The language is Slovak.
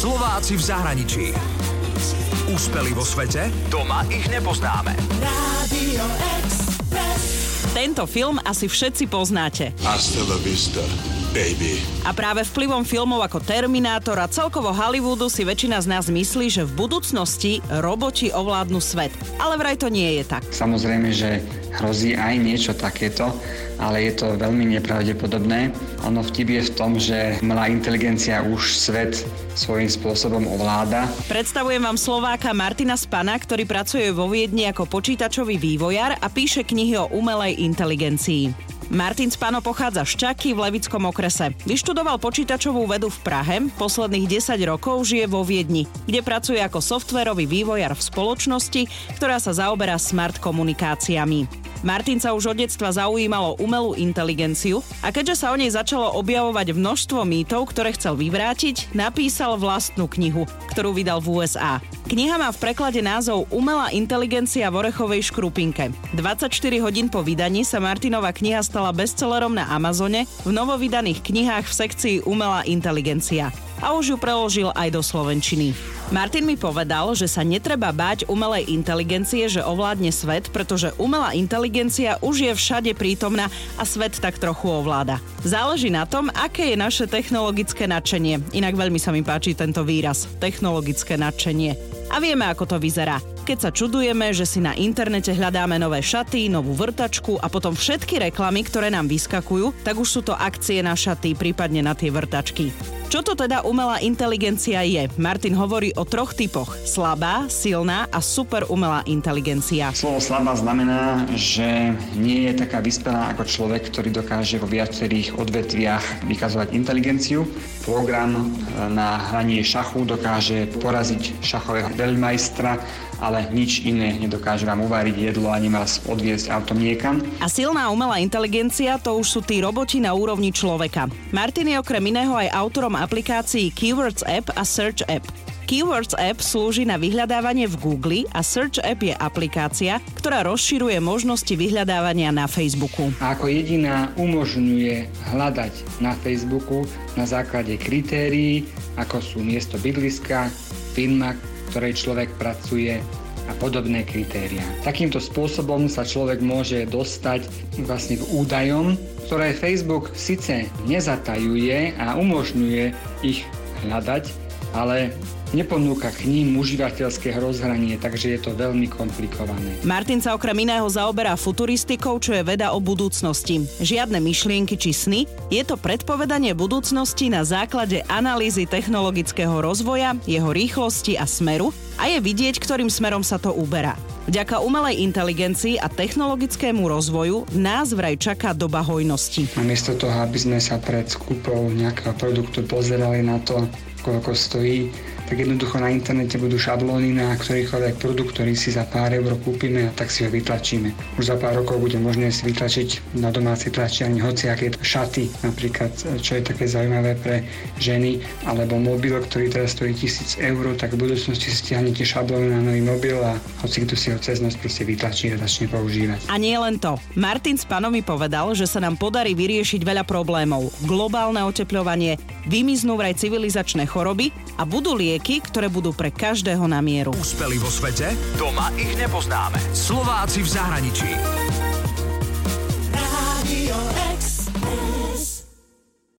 Slováci v zahraničí. Úspeli vo svete? Doma ich nepoznáme. Radio Express. Tento film asi všetci poznáte. Hasta la vista, baby. A práve vplyvom filmov ako Terminátor a celkovo Hollywoodu si väčšina z nás myslí, že v budúcnosti roboti ovládnu svet. Ale vraj to nie je tak. Samozrejme, že hrozí aj niečo takéto, ale je to veľmi nepravdepodobné. Ono vtip je v tom, že malá inteligencia už svet svojím spôsobom ovláda. Predstavujem vám Slováka Martina Spana, ktorý pracuje vo Viedni ako počítačový vývojar a píše knihy o umelej inteligencii. Martin Spano pochádza z Čaky v Levickom okrese. Vyštudoval počítačovú vedu v Prahe, posledných 10 rokov žije vo Viedni, kde pracuje ako softverový vývojar v spoločnosti, ktorá sa zaoberá smart komunikáciami. Martin sa už od detstva zaujímalo umelú inteligenciu a keďže sa o nej začalo objavovať množstvo mýtov, ktoré chcel vyvrátiť, napísal vlastnú knihu, ktorú vydal v USA. Kniha má v preklade názov Umelá inteligencia v orechovej škrupinke. 24 hodín po vydaní sa Martinova kniha stala bestsellerom na Amazone v novovydaných knihách v sekcii Umelá inteligencia a už ju preložil aj do slovenčiny. Martin mi povedal, že sa netreba báť umelej inteligencie, že ovládne svet, pretože umelá inteligencia už je všade prítomná a svet tak trochu ovláda. Záleží na tom, aké je naše technologické nadšenie. Inak veľmi sa mi páči tento výraz, technologické nadšenie. A vieme, ako to vyzerá. Keď sa čudujeme, že si na internete hľadáme nové šaty, novú vrtačku a potom všetky reklamy, ktoré nám vyskakujú, tak už sú to akcie na šaty, prípadne na tie vrtačky. Čo to teda umelá inteligencia je? Martin hovorí o troch typoch. Slabá, silná a super umelá inteligencia. Slovo slabá znamená, že nie je taká vyspelá ako človek, ktorý dokáže vo viacerých odvetviach vykazovať inteligenciu. Program e, na hranie šachu dokáže poraziť šachového veľmajstra, ale nič iné nedokáže vám uvariť jedlo ani vás odviesť autom niekam. A silná umelá inteligencia to už sú tí roboti na úrovni človeka. Martin je okrem iného aj autorom aplikácií Keywords App a Search App. Keywords App slúži na vyhľadávanie v Google a Search App je aplikácia, ktorá rozširuje možnosti vyhľadávania na Facebooku. A ako jediná umožňuje hľadať na Facebooku na základe kritérií, ako sú miesto bydliska, firma, ktorej človek pracuje a podobné kritéria. Takýmto spôsobom sa človek môže dostať vlastne k údajom, ktoré Facebook síce nezatajuje a umožňuje ich hľadať, ale neponúka k ním užívateľské rozhranie, takže je to veľmi komplikované. Martin sa okrem iného zaoberá futuristikou, čo je veda o budúcnosti. Žiadne myšlienky či sny, je to predpovedanie budúcnosti na základe analýzy technologického rozvoja, jeho rýchlosti a smeru a je vidieť, ktorým smerom sa to uberá. Vďaka umelej inteligencii a technologickému rozvoju nás vraj čaká doba hojnosti. Namiesto toho, aby sme sa pred skúpou nejakého produktu pozerali na to, koľko stojí, tak jednoducho na internete budú šablóny na ktorýkoľvek produkt, ktorý si za pár eur kúpime a tak si ho vytlačíme. Už za pár rokov bude možné si vytlačiť na domáci tlačiarni hociaké šaty, napríklad, čo je také zaujímavé pre ženy, alebo mobil, ktorý teraz stojí 1000 eur, tak v budúcnosti si stiahnete šablónu na nový mobil a hoci kto si ho cez noc proste vytlačí a začne používať. A nie len to. Martin Spano mi povedal, že sa nám podarí vyriešiť veľa problémov. Globálne oteplovanie, vymiznú vraj civilizačné choroby a budú lieky, lieky, ktoré budú pre každého na mieru. Úspeli vo svete? Doma ich nepoznáme. Slováci v zahraničí. Radio